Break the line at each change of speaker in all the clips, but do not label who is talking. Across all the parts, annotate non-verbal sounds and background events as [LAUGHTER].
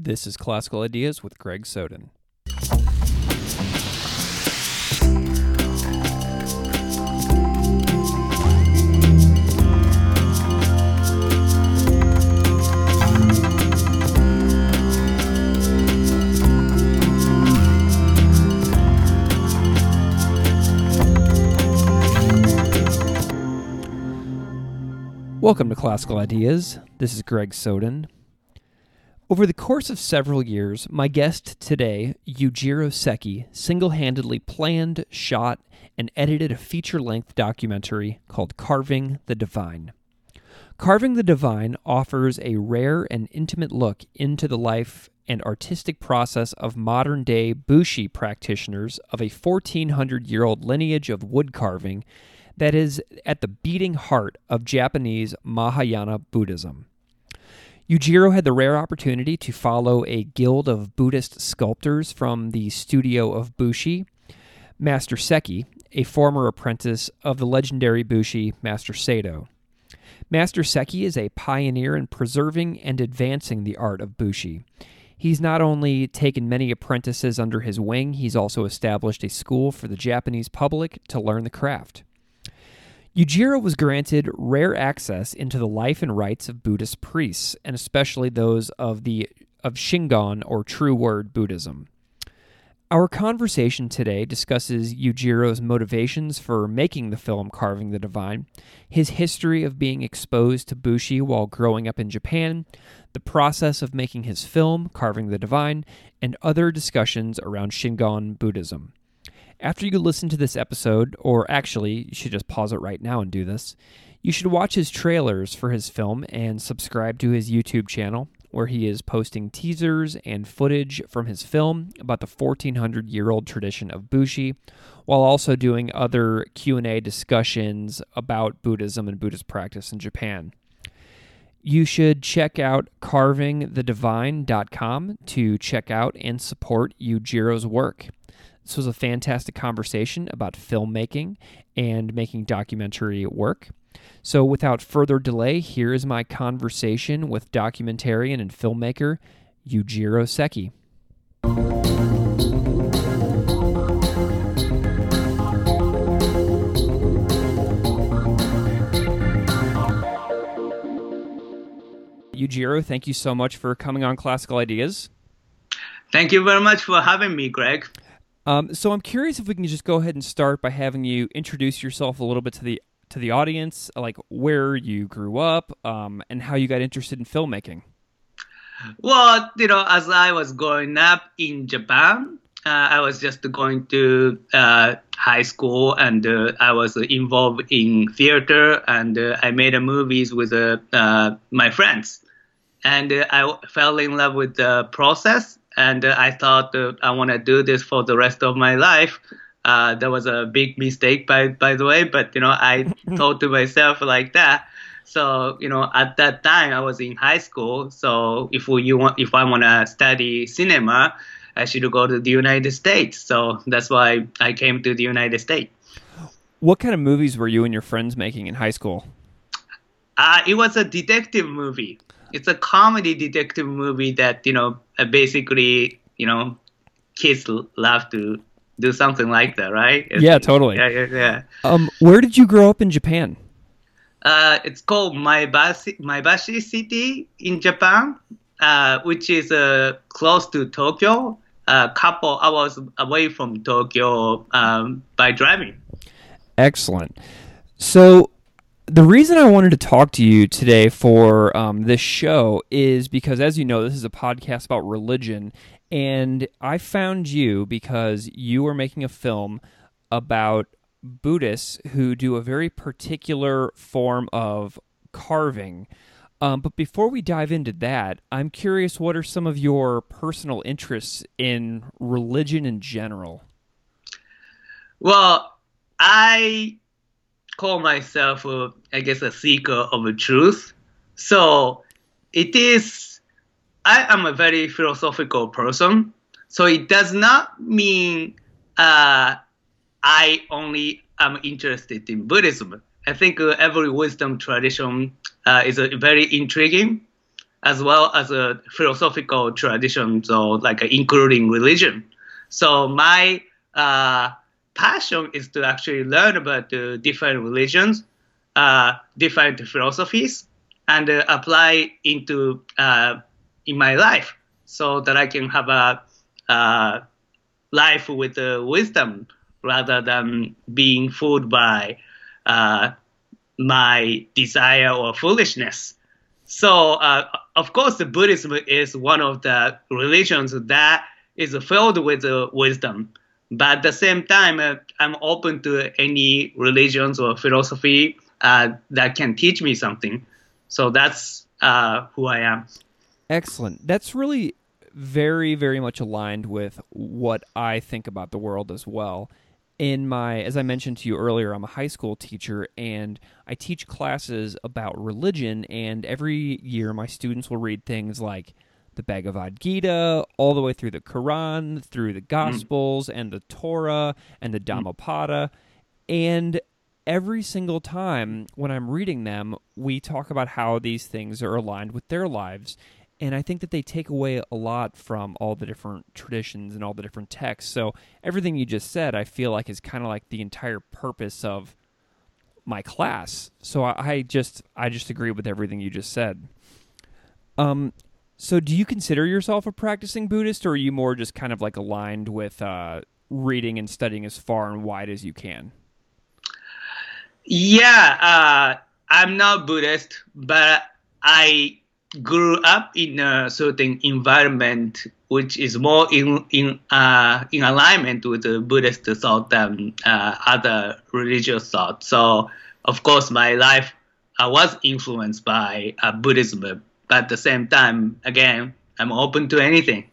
This is Classical Ideas with Greg Soden. Welcome to Classical Ideas. This is Greg Soden. Over the course of several years, my guest today, Yujiro Seki, single handedly planned, shot, and edited a feature length documentary called Carving the Divine. Carving the Divine offers a rare and intimate look into the life and artistic process of modern day Bushi practitioners of a 1400 year old lineage of wood carving that is at the beating heart of Japanese Mahayana Buddhism. Yujiro had the rare opportunity to follow a guild of Buddhist sculptors from the studio of Bushi, Master Seki, a former apprentice of the legendary Bushi Master Sado. Master Seki is a pioneer in preserving and advancing the art of Bushi. He's not only taken many apprentices under his wing, he's also established a school for the Japanese public to learn the craft. Yujiro was granted rare access into the life and rites of Buddhist priests, and especially those of the of Shingon or True Word Buddhism. Our conversation today discusses Yujiro's motivations for making the film Carving the Divine, his history of being exposed to Bushi while growing up in Japan, the process of making his film Carving the Divine, and other discussions around Shingon Buddhism. After you listen to this episode, or actually, you should just pause it right now and do this, you should watch his trailers for his film and subscribe to his YouTube channel, where he is posting teasers and footage from his film about the 1400 year old tradition of Bushi, while also doing other Q&A discussions about Buddhism and Buddhist practice in Japan. You should check out carvingthedivine.com to check out and support Yujiro's work. This was a fantastic conversation about filmmaking and making documentary work. So, without further delay, here is my conversation with documentarian and filmmaker Yujiro Seki. Yujiro, thank you so much for coming on Classical Ideas.
Thank you very much for having me, Greg.
Um, so I'm curious if we can just go ahead and start by having you introduce yourself a little bit to the to the audience, like where you grew up um, and how you got interested in filmmaking.
Well, you know, as I was growing up in Japan, uh, I was just going to uh, high school and uh, I was involved in theater and uh, I made movies with uh, uh, my friends. And I fell in love with the process and uh, I thought uh, I want to do this for the rest of my life. Uh, that was a big mistake, by by the way. But you know, I [LAUGHS] thought to myself like that. So you know, at that time I was in high school. So if you want, if I want to study cinema, I should go to the United States. So that's why I came to the United States.
What kind of movies were you and your friends making in high school?
Uh, it was a detective movie it's a comedy detective movie that you know basically you know kids love to do something like that, right?
It's, yeah, totally.
Yeah, yeah, yeah.
Um, where did you grow up in Japan?
Uh, it's called Maebashi, Maebashi City in Japan, uh, which is uh, close to Tokyo. A couple hours away from Tokyo um, by driving.
Excellent. So, the reason I wanted to talk to you today for um, this show is because, as you know, this is a podcast about religion, and I found you because you are making a film about Buddhists who do a very particular form of carving. Um, but before we dive into that, I'm curious what are some of your personal interests in religion in general?
Well, I call myself, uh, I guess, a seeker of truth. So it is, I am a very philosophical person. So it does not mean uh, I only am interested in Buddhism. I think uh, every wisdom tradition uh, is uh, very intriguing. as well as a philosophical tradition, so like including religion. So my uh, passion is to actually learn about the different religions, uh, different philosophies, and uh, apply into uh, in my life so that I can have a uh, life with uh, wisdom rather than being fooled by uh, my desire or foolishness. So, uh, of course, the Buddhism is one of the religions that is filled with uh, wisdom. But at the same time, uh, I'm open to any religions or philosophy uh, that can teach me something. So that's uh, who I am.
Excellent. That's really very, very much aligned with what I think about the world as well in my as i mentioned to you earlier i'm a high school teacher and i teach classes about religion and every year my students will read things like the bhagavad gita all the way through the quran through the gospels mm. and the torah and the mm. dhammapada and every single time when i'm reading them we talk about how these things are aligned with their lives and I think that they take away a lot from all the different traditions and all the different texts. So everything you just said, I feel like is kind of like the entire purpose of my class. So I, I, just I just agree with everything you just said. Um, so do you consider yourself a practicing Buddhist, or are you more just kind of like aligned with uh, reading and studying as far and wide as you can?
Yeah, uh, I'm not Buddhist, but I grew up in a certain environment which is more in in uh, in alignment with the Buddhist thought than uh, other religious thought. So of course, my life uh, was influenced by uh, Buddhism, but at the same time, again, I'm open to anything.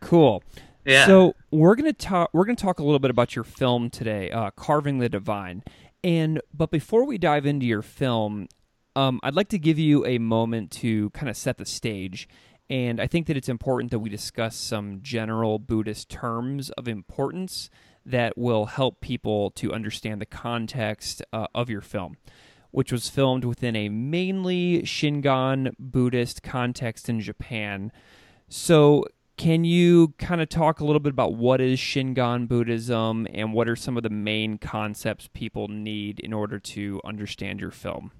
Cool. Yeah. So we're gonna talk. We're gonna talk a little bit about your film today, uh, "Carving the Divine." And but before we dive into your film, um, I'd like to give you a moment to kind of set the stage. And I think that it's important that we discuss some general Buddhist terms of importance that will help people to understand the context uh, of your film, which was filmed within a mainly Shingon Buddhist context in Japan. So, can you kind of talk a little bit about what is Shingon Buddhism and what are some of the main concepts people need in order to understand your film?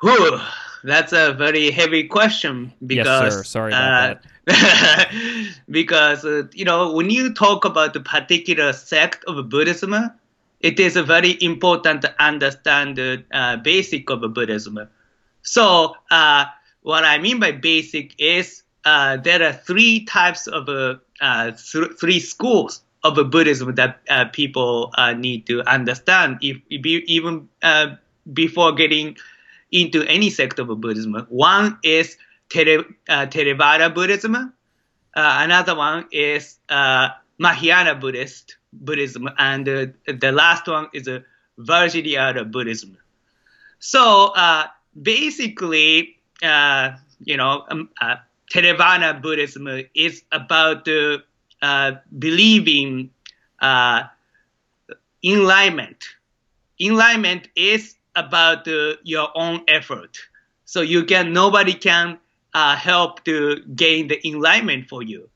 Whew, that's a very heavy question because
yes, sir. sorry about uh, that. [LAUGHS]
because uh, you know when you talk about the particular sect of Buddhism, it is a very important to understand the uh, basic of Buddhism. So uh, what I mean by basic is uh, there are three types of uh, th- three schools of Buddhism that people need to understand if, if even before getting into any sect of Buddhism. One is Tere, uh, Theravada Buddhism. Uh, another one is uh, Mahayana Buddhist Buddhism, and uh, the last one is uh, Vajrayana Buddhism. So uh, basically, uh, you know, um, uh, Theravada Buddhism is about uh, believing enlightenment. Enlightenment is about your own effort. So you can nobody can help to gain the enlightenment for you.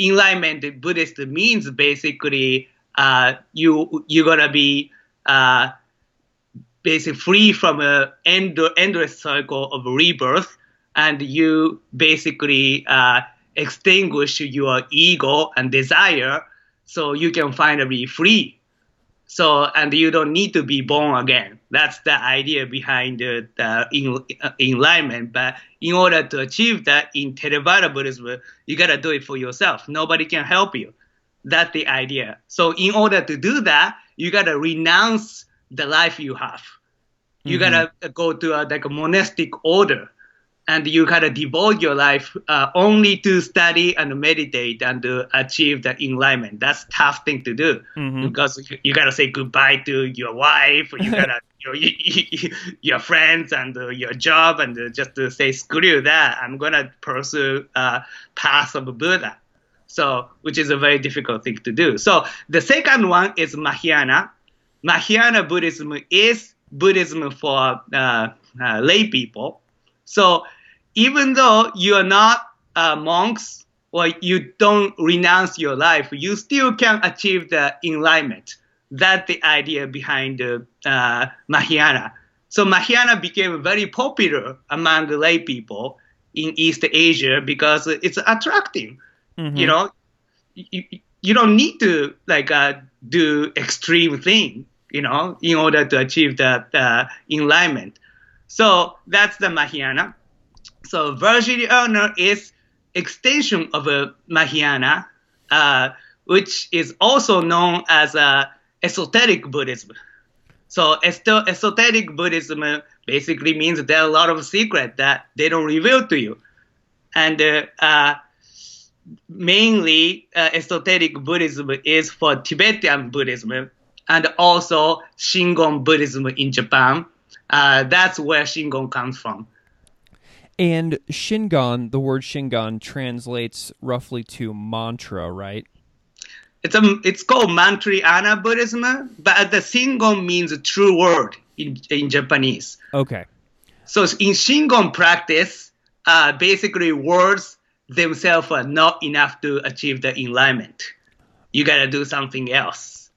Enlightenment Buddhist means basically uh, you you're gonna be uh, basically free from a end, endless cycle of rebirth, and you basically uh, extinguish your ego and desire, so you can finally be free. So, and you don't need to be born again. That's the idea behind the, the in, uh, enlightenment. But in order to achieve that in Theravada Buddhism, you gotta do it for yourself. Nobody can help you. That's the idea. So, in order to do that, you gotta renounce the life you have. You mm-hmm. gotta go to a, like a monastic order and you gotta devote your life uh, only to study and meditate and to achieve the enlightenment. That's tough thing to do mm-hmm. because you, you, gotta say goodbye to your wife, you gotta [LAUGHS] your, [LAUGHS] your friends and uh, your job, and uh, just to say screw that. I'm gonna pursue uh, path of Buddha. So, which is a very difficult thing to do. So, the second one is Mahayana. Mahayana Buddhism is Buddhism for uh, uh, lay people So even though you are not uh, monks or you don't renounce your life, you still can achieve the enlightenment. That's the idea behind the uh, Mahayana. So Mahayana became very popular among the lay people in East Asia because it's attractive.
Mhm.
You know, you, you don't need to like uh, do extreme thing, you know, in order to achieve the uh, enlightenment. So that's the Mahayana. So Vajrayana is extension of a Mahayana, uh, which is also known as uh, esoteric Buddhism. So esoteric Buddhism uh, basically means there are a lot of secrets that they don't reveal to you. And uh, uh, mainly uh, esoteric Buddhism is for Tibetan Buddhism and also Shingon Buddhism in Japan. Uh, that's where Shingon comes from.
And Shingon, the word Shingon translates roughly to mantra, right?
It's a, it's called Mantrayana Buddhism, but the Shingon means a true word in, in Japanese.
Okay.
So in Shingon practice, uh, basically words themselves are not enough to achieve the enlightenment. You gotta do something else.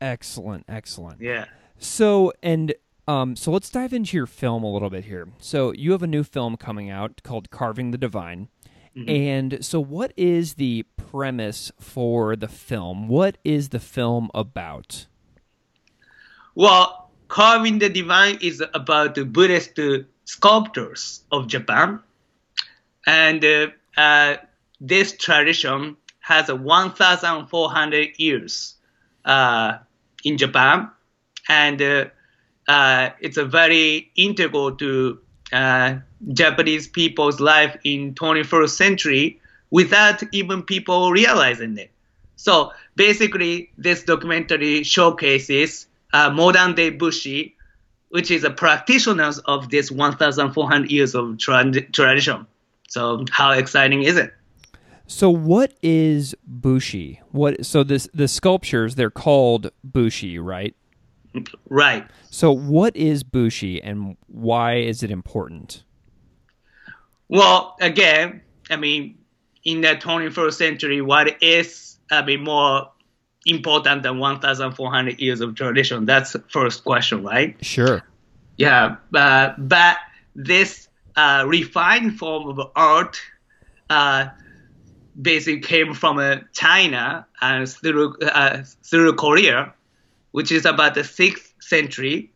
Excellent, excellent.
Yeah.
So, and um, so let's dive into your film a little bit here. So, you have a new film coming out called Carving the Divine. And so, what is the premise for the film? What is the film about?
Well, carving the divine is about the Buddhist sculptors of Japan, and uh, uh, this tradition has 1,400 years uh, in Japan, and uh, uh, it's a very integral to uh, Japanese people's life in 21st century without even people realizing it. So basically, this documentary showcases uh, modern day Bushi, which is a practitioners of this 1,400 years of tra- tradition. So how exciting is it?
So, what is bushi? What? So, this the sculptures they're called bushi, right?
Right.
So, what is bushi, and why is it important?
Well, again, I mean, in the 21st century, what is I mean more important than 1,400 years of tradition? That's the first question, right?
Sure.
Yeah, but but this uh, refined form of art uh, basically came from uh, China and through uh, through Korea, which is about the sixth century,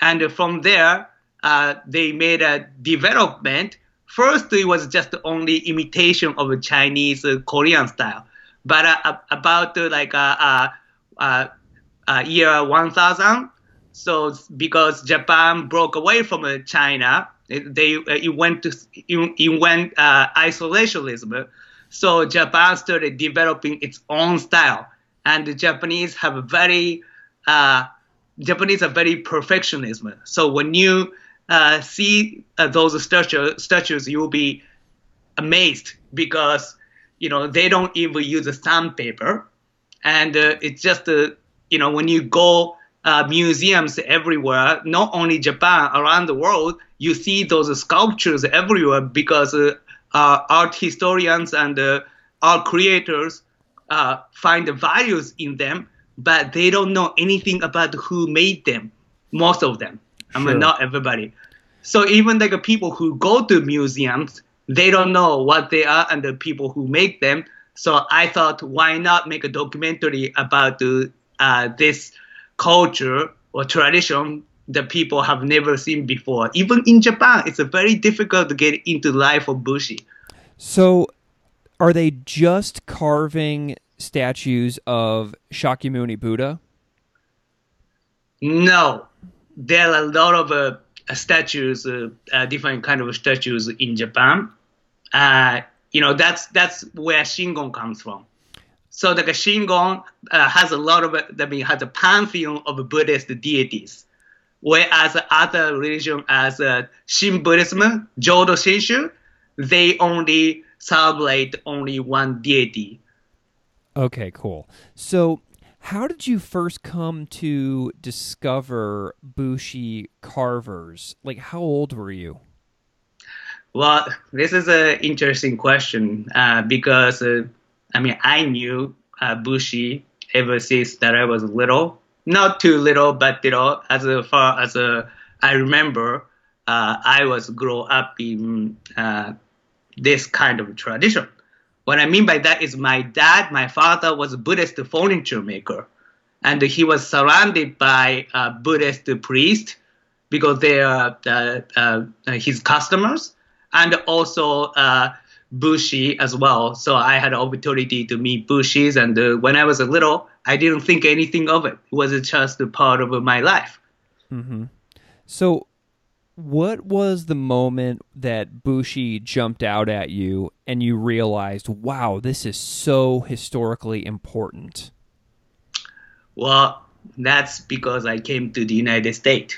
and from there uh, they made a development. First, it was just only imitation of a Chinese uh, Korean style, but uh, about uh, like uh, uh, year 1000 so because Japan broke away from China, it, they it went to it, went isolationism. So Japan started developing its own style, and the Japanese have a very uh, Japanese are very perfectionism. So when you uh, see uh, those statue, statues, you'll be amazed because you know they don't even use a sandpaper, and uh, it's just uh, you know when you go uh, museums everywhere, not only Japan, around the world, you see those sculptures everywhere because art historians and art creators find the values in them, but they don't know anything about who made them. Most of them, I
Sure.
mean, not everybody. So even like uh, people who go to museums, they don't know what they are and the people who make them. So I thought, why not make a documentary about uh, uh, this culture or tradition that people have never seen before. Even in Japan, it's a very difficult to get into life of Bushi.
So, are they just carving statues of Shakyamuni Buddha?
No, there are a lot of uh, statues, uh, uh, different kind of statues in Japan. Uh, you know, that's that's where Shingon comes from. So the Shingon uh, has a lot of, I mean, has a pantheon of Buddhist deities, whereas other religion as uh, Shin Buddhism, Jodo Shinshu, they only celebrate only one deity.
Okay, cool. So, how did you first come to discover Bushi carvers? Like, how old were you?
Well, this is an interesting question uh, because uh, I mean I knew uh, Bushi ever since that I was little, not too little, but you know as far as I remember, uh, I was grow up in uh, this kind of tradition. What I mean by that is my dad, my father was a Buddhist furniture maker, and he was surrounded by uh, Buddhist priests because they are uh, uh, his customers, and also uh, Bushi as well. So I had opportunity to meet Bushis, and uh, when I was a little, I didn't think anything of it. It was just a part of my life.
Mm-hmm. So what was the moment that Bushi jumped out at you and you realized, wow, this is so historically important?
Well, that's because I came to the United States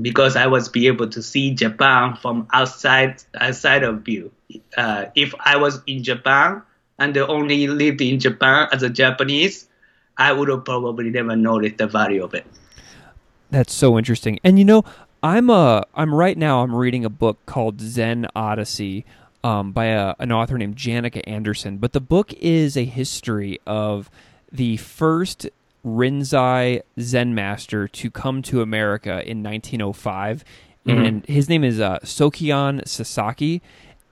because I was be able to see Japan from outside outside of view. Uh, if I was in Japan and only lived in Japan as a Japanese, I would have probably never noticed the value of it.
That's so interesting. And you know, I'm uh I'm right now I'm reading a book called Zen Odyssey um, by a, an author named Janica Anderson. But the book is a history of the first Rinzai Zen master to come to America in 1905, mm-hmm. and his name is uh, Sokei-an Sasaki.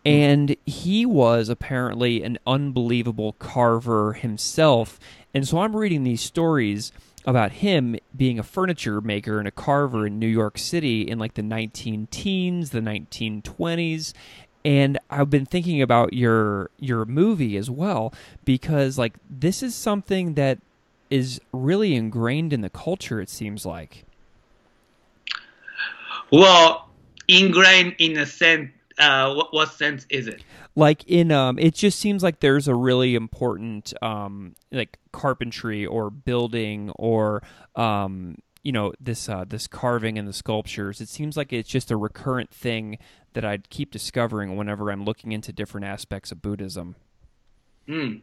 And he was apparently an unbelievable carver himself. And so I'm reading these stories about him being a furniture maker and a carver in New York City in like the 19 teens, the 1920s. And I've been thinking about your your movie as well because like this is something that is really ingrained in the culture it seems like.
Well, ingrained in a sense uh, what, what sense is it?
like in um it just seems like there's a really important um like carpentry or building or um you know this uh this carving and the sculptures it seems like it's just a recurrent thing that I'd keep discovering whenever I'm looking into different aspects of Buddhism.
Mm.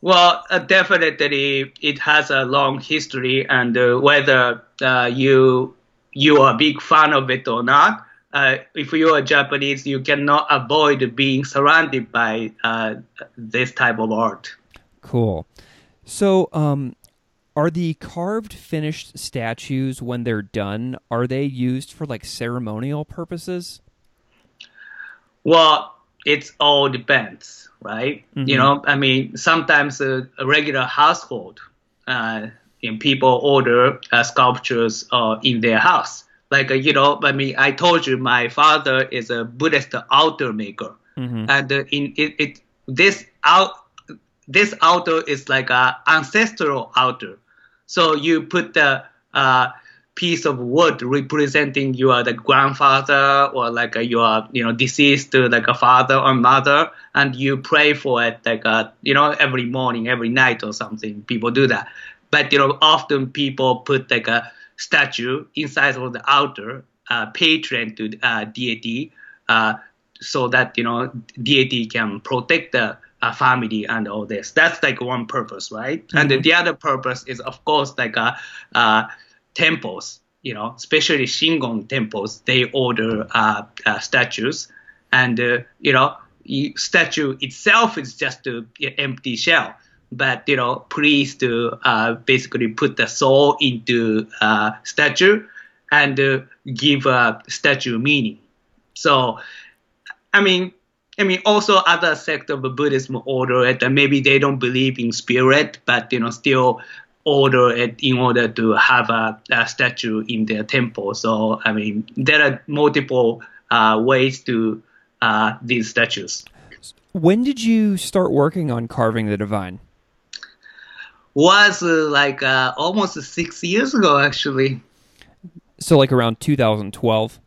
Well, uh, definitely, it has a long history, and uh, whether uh, you you are a big fan of it or not, uh, if you are Japanese, you cannot avoid being surrounded by uh, this type of art.
Cool. So, um, are the carved finished statues when they're done are they used for like ceremonial purposes?
Well, it all depends, right? Mm-hmm. You know, I mean, sometimes a, a regular household, uh, people order uh, sculptures uh, in their house like you know i mean i told you my father is a buddhist altar maker. Mm-hmm. and uh, in it, it, this out this altar is like a ancestral altar. So you put the uh, piece of wood representing your the grandfather or like a, your you know deceased like a father or mother and you pray for it like uh, you know every morning every night or something. People do that. But you know often people put like a statue inside of the altar, uh, patron to uh, deity, uh, so that you know deity can protect the uh, family and all this. That's like one purpose, right? Mm-hmm. And the other purpose is of course like uh, uh, temples. You know, especially Shingon temples, they order statues, and you know, statue itself is just an empty shell but you know please to uh, basically put the soul into uh, statue and uh, give a statue meaning. So i mean i mean also other sect of buddhism order it and maybe they don't believe in spirit but you know still order it in order to have a, a statue in their temple. So i mean there are multiple uh, ways to uh, these statues.
When did you start working on carving the divine
was uh, like uh, almost six years ago, actually.
So, like around 2012.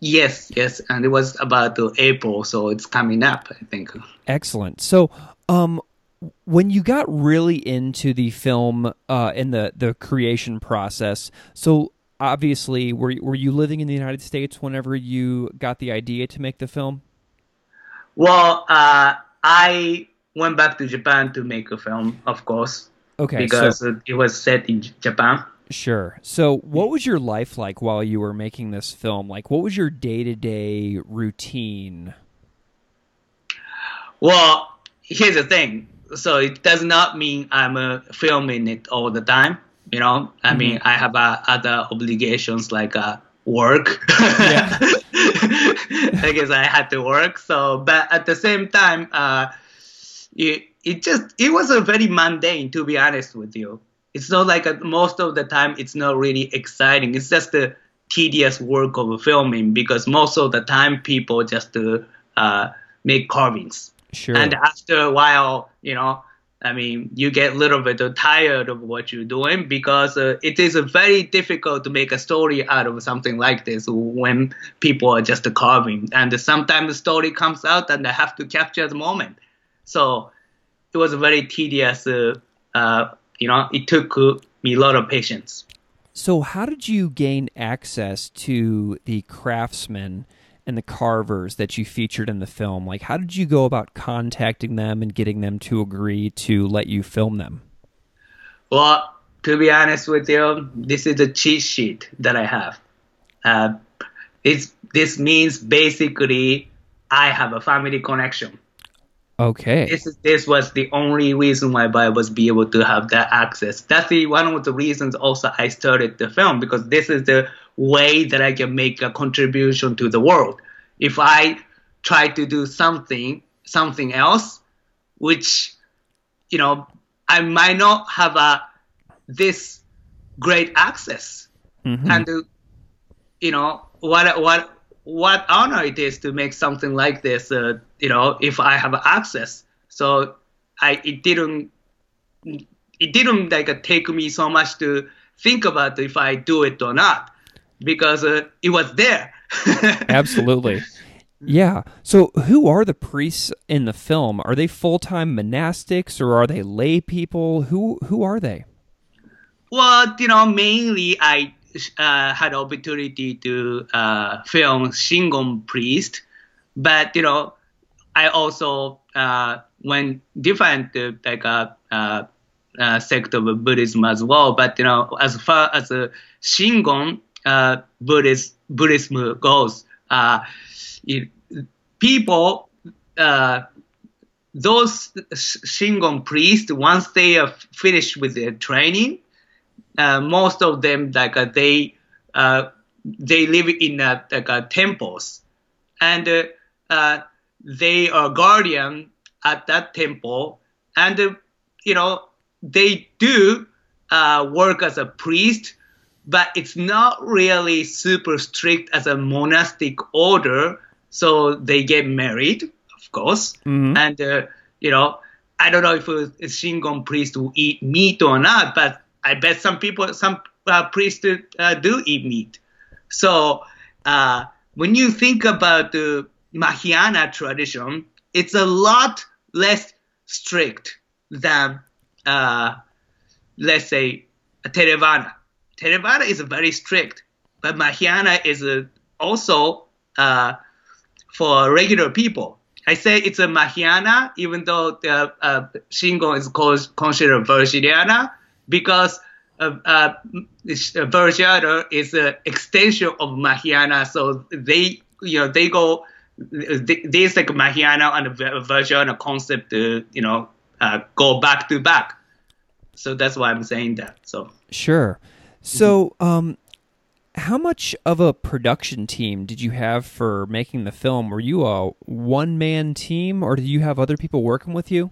Yes, yes, and it was about uh, April, so it's coming up, I think.
Excellent. So, um, when you got really into the film uh, and the the creation process, so obviously, were were you living in the United States whenever you got the idea to make the film?
Well, uh, I went back to Japan to make a film, of course.
Okay,
because so, it was set in Japan.
Sure. So, what was your life like while you were making this film? Like, what was your day to day routine?
Well, here's the thing. So it does not mean I'm uh, filming it all the time. You know, I mm-hmm. mean, I have uh, other obligations like uh, work. Yeah. [LAUGHS] I guess I had to work. So, but at the same time, uh, it, just it was a very mundane, to be honest with you. It's not like a, most of the time it's not really exciting. It's just the tedious work of filming because most of the time people just uh, make carvings.
Sure.
And after a while, you know, I mean, you get a little bit tired of what you're doing because uh, it is very difficult to make a story out of something like this when people are just carving. And sometimes the story comes out and they have to capture the moment. So it was very tedious. Uh, uh, you know, it took me a lot of patience.
So, how did you gain access to the craftsmen and the carvers that you featured in the film? Like, how did you go about contacting them and getting them to agree to let you film them?
Well, to be honest with you, this is a cheat sheet that I have. Uh, it's, this means basically I have a family connection.
Okay.
This is, this was the only reason why I was be able to have that access. That's the one of the reasons also I started the film because this is the way that I can make a contribution to the world. If I try to do something something else, which you know I might not have a this great access, mm-hmm. and you know what what what honor it is to make something like this. Uh, you know, if I have access. So I it didn't it didn't like take me so much to think about if I do it or not because uh, it was there. [LAUGHS]
Absolutely. Yeah. So, who are the priests in the film? Are they full time monastics or are they lay people? Who who are they?
Well, you know, mainly I uh, had opportunity to uh, film Shingon priest, but you know, I also uh, went different uh, like a uh, uh, sect of Buddhism as well. But you know, as far as uh, Shingon Buddhist Buddhism goes, it, people those Shingon priests, once they are finished with their training, uh, most of them like uh, they uh, they live in like temples, and they are guardian at that temple, and you know they do work as a priest, but it's not really super strict as a monastic order. So they get married, of course, mm-hmm. and you know I don't know if a Shingon priest will eat meat or not, but I bet some people, some uh, priests uh, do eat meat. So uh, when you think about the Mahayana tradition, it's a lot less strict than, uh, let's say, Theravada. Theravada is very strict, but Mahayana is uh, also uh, for regular people. I say it's a Mahayana, even though the Shingon is called, considered Vajrayana, because uh, uh, Vajrayana is an extension of Mahayana, so they you know they go there's like Mahayana and Vajrayana concept uh, you know uh, go back to back. So that's why I'm saying that. So
sure. So um, how much of a production team did you have for making the film? Were you a one man team, or did you have other people working with you?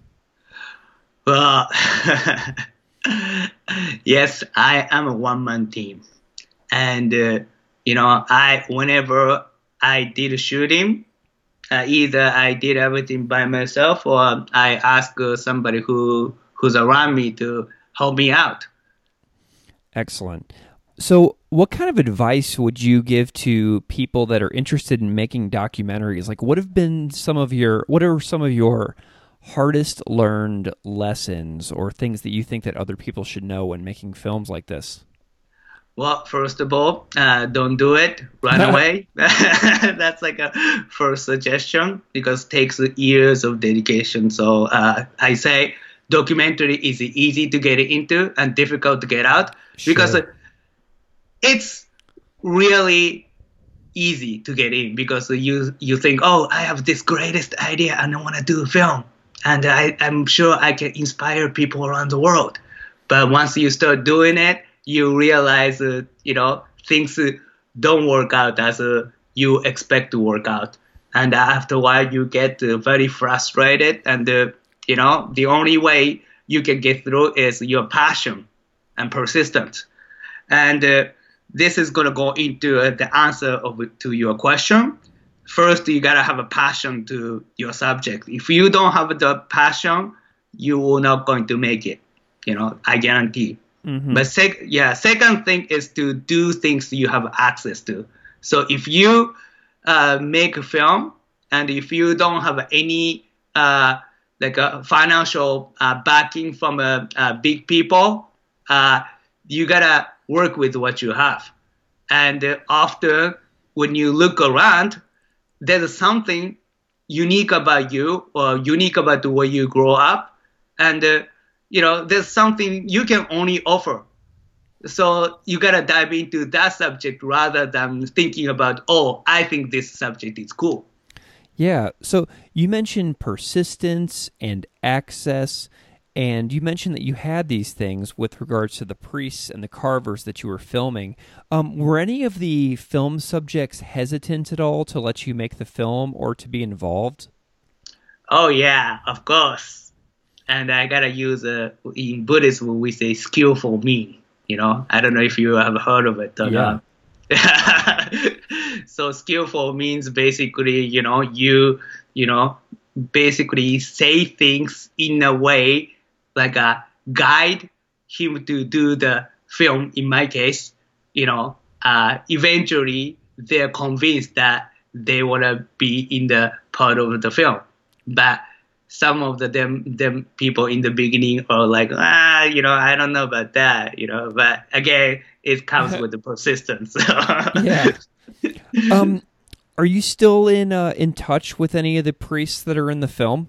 Well. [LAUGHS] [LAUGHS] yes, I am a one man team, and uh, you know, I whenever I did a shooting, uh, either I did everything by myself or I ask uh, somebody who who's around me to help me out.
Excellent. So, what kind of advice would you give to people that are interested in making documentaries? Like, what have been some of your what are some of your hardest learned lessons or things that you think that other people should know when making films like this?
Well, first of all, uh, don't do it. Run [LAUGHS] away. [LAUGHS] That's like a first suggestion because it takes years of dedication. So uh, I say documentary is easy to get into and difficult to get out sure. because it's really easy to get in because you you think, oh, I have this greatest idea and I want to do a film, and I, I'm sure I can inspire people around the world. But once you start doing it, you realize, uh, you know, things don't work out as uh, you expect to work out, and after a while you get uh, very frustrated, and uh, you know the only way you can get through is your passion and persistence, and uh, this is going to go into uh, the answer of to your question. First, you gotta have a passion to your subject. If you don't have the passion, you are not going to make it. You know, I guarantee.
Mhm.
But sec- yeah, second thing is to do things you have access to. So if you uh, make a film and if you don't have any uh, like a financial uh, backing from uh, uh, big people, uh, you gotta work with what you have. And uh, after when you look around, there's something unique about you or unique about the way you grow up, and uh, you know there's something you can only offer. So you gotta dive into that subject rather than thinking about, oh, I think this subject is cool.
Yeah. So you mentioned persistence and access, and you mentioned that you had these things with regards to the priests and the carvers that you were filming. Um, were any of the film subjects hesitant at all to let you make the film or to be involved?
Oh yeah, of course. And I gotta use a in Buddhism we say skillful mean. You know, I don't know if you have heard of it or
Yeah.
not. [LAUGHS] so skillful means basically, you know, you you know, basically say things in a way like a guide him to do the film. In my case, you know, uh, eventually they're convinced that they wanna be in the part of the film but some of the them them people in the beginning are like ah you know I don't know about that you know but again it comes [LAUGHS] with the persistence [LAUGHS]
Yeah. Um, are you still in uh, in touch with any of the priests that are in the film?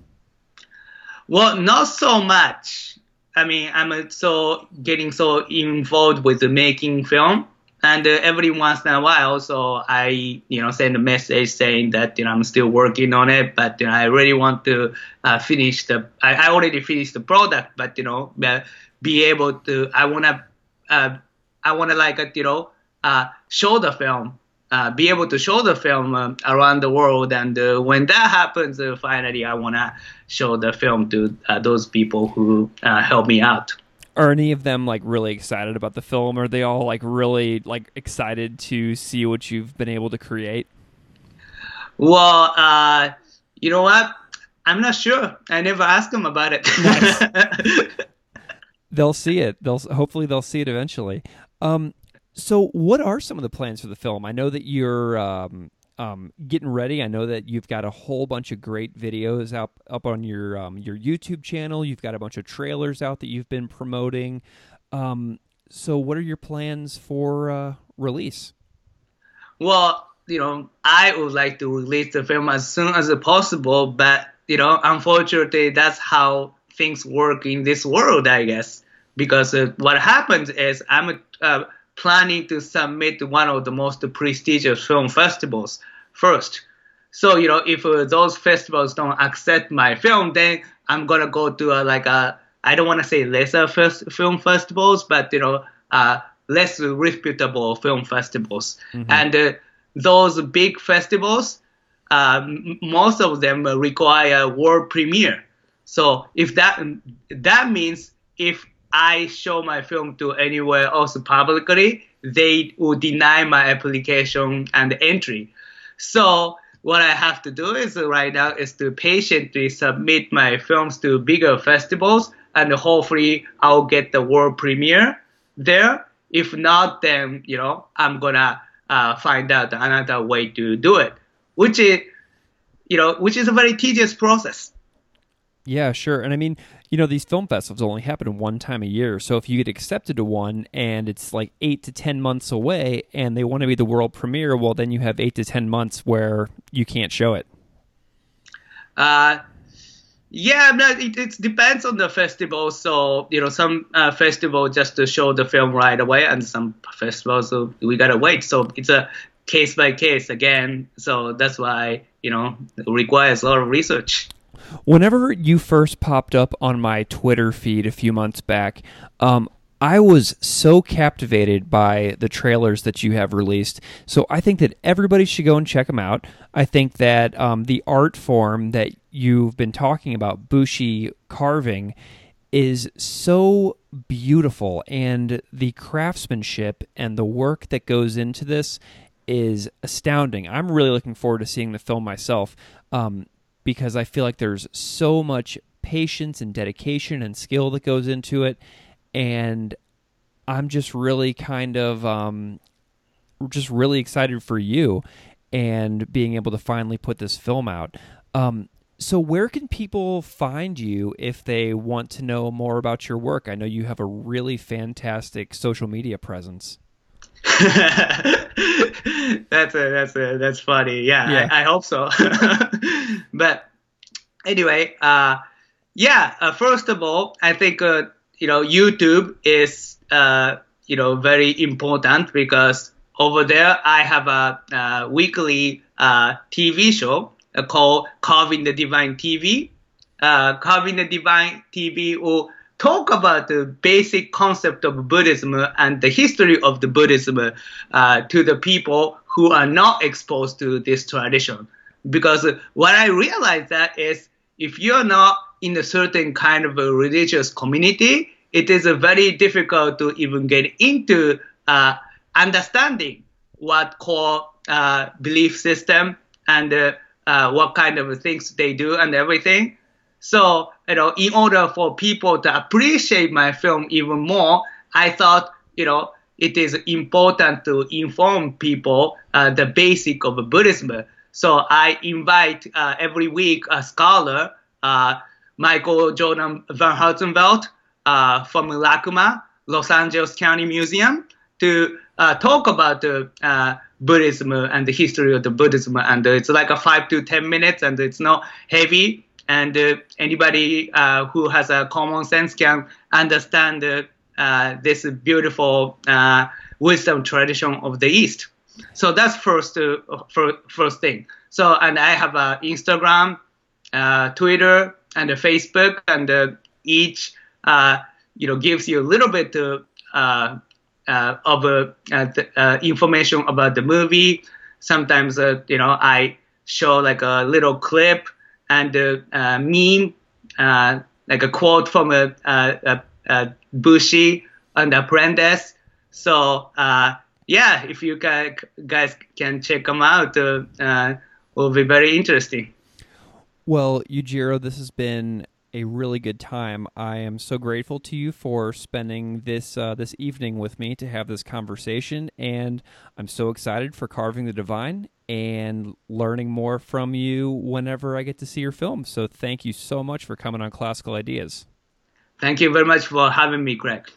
Well not so much. I mean I'm uh, so getting so involved with making film and uh, every once in a while so I you know send a message saying that you know I'm still working on it but you know I really want to uh, finish the I, I already finished the product but you know uh, be able to I want to uh, I want to like you know uh, show the film uh, be able to show the film um, around the world and uh, when that happens uh, finally I want to show the film to uh, those people who uh, help me out
Are any of them like really excited about the film? Are they all like really like excited to see what you've been able to create?
Well, uh, you know what? I'm not sure. I never asked them about it. [LAUGHS]
They'll see it. They'll hopefully they'll see it eventually. Um, so what are some of the plans for the film? I know that you're um, um, getting ready. I know that you've got a whole bunch of great videos up up on your um, your YouTube channel. You've got a bunch of trailers out that you've been promoting. Um, so what are your plans for uh, release?
well, you know, I would like to release the film as soon as possible, but you know, unfortunately, that's how things work in this world, I guess. Because uh, what happens is I'm uh, planning to submit to one of the most prestigious film festivals first. So you know, if uh, those festivals don't accept my film, then I'm gonna go to uh, like a I don't want to say lesser fest- film festivals, but you know, uh, less reputable film festivals. And uh, those big festivals, um, most of them require world premiere. So if that that means if I show my film to anywhere else publicly, they will deny my application and entry. So what I have to do is right now is to patiently submit my films to bigger festivals, and hopefully I'll get the world premiere there. If not, then you know I'm gonna uh, find out another way to do it, which is you know which is a very tedious process.
Yeah, sure. And I mean, you know, these film festivals only happen one time a year. So if you get accepted to one and it's like eight to 10 months away and they want to be the world premiere, well, then you have eight to 10 months where you can't show it.
Uh, yeah, no, it, it depends on the festival. So you know, some uh, festival just to show the film right away, and some festivals uh, we gotta wait. So it's a case by case again. So that's why you know it requires a lot of research.
Whenever you first popped up on my Twitter feed a few months back, um, I was so captivated by the trailers that you have released. So I think that everybody should go and check them out. I think that um, the art form that you've been talking about, Bushi carving, is so beautiful, and the craftsmanship and the work that goes into this is astounding. I'm really looking forward to seeing the film myself um, because I feel like there's so much patience and dedication and skill that goes into it and I'm just really kind of um, just really excited for you and being able to finally put this film out. Um, so, where can people find you if they want to know more about your work? I know you have a really fantastic social media presence. [LAUGHS]
that's a, that's a, that's funny. Yeah, yeah. I, I, hope so. [LAUGHS] but anyway, uh, yeah. Uh, first of all, I think uh, you know, YouTube is, uh, you know, very important because over there I have a, weekly uh, TV show called Carving the Divine TV. Uh, Carving the Divine TV will talk about the basic concept of Buddhism and the history of the Buddhism uh, to the people who are not exposed to this tradition. Because what I realized that is if you're not in a certain kind of a religious community, it is very difficult to even get into uh, understanding what core uh, belief system and uh, uh, what kind of things they do and everything. So, you know, in order for people to appreciate my film even more, I thought, you know, it is important to inform people uh, the basic of Buddhism. So I invite uh, every week a scholar, uh, Michael Jordan Van Herzenveld, uh, from LACMA, Los Angeles County Museum, to uh, talk about the uh, Buddhism and the history of the Buddhism. And it's like a five to ten minutes, and it's not heavy. And uh, anybody uh, who has a common sense can understand uh, this beautiful wisdom tradition of the East. So that's first first thing. So and I have uh, Instagram, uh, Twitter, and uh, Facebook, and each uh, you know gives you a little bit of uh, uh, of information about the movie. Sometimes you know I show like a little clip and a meme, like a quote from a, a, a Busshi and Apprentice. So yeah, if you guys can check them out, uh, will be very interesting.
Well, Yujiro, this has been a really good time. I am so grateful to you for spending this uh, this evening with me to have this conversation, and I'm so excited for carving the divine and learning more from you whenever I get to see your film. So thank you so much for coming on Classical Ideas.
Thank you very much for having me, Greg.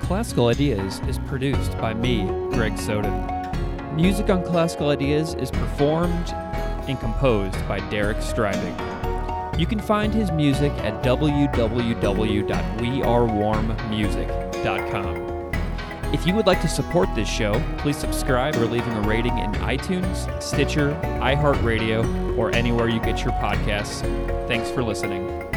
Classical Ideas is produced by me, Greg Soden. Music on Classical Ideas is performed and composed by Derek Strybing. You can find his music at www.wearewarmmusic.com. If you would like to support this show, please subscribe or leaving a rating in iTunes, Stitcher, iHeartRadio, or anywhere you get your podcasts. Thanks for listening.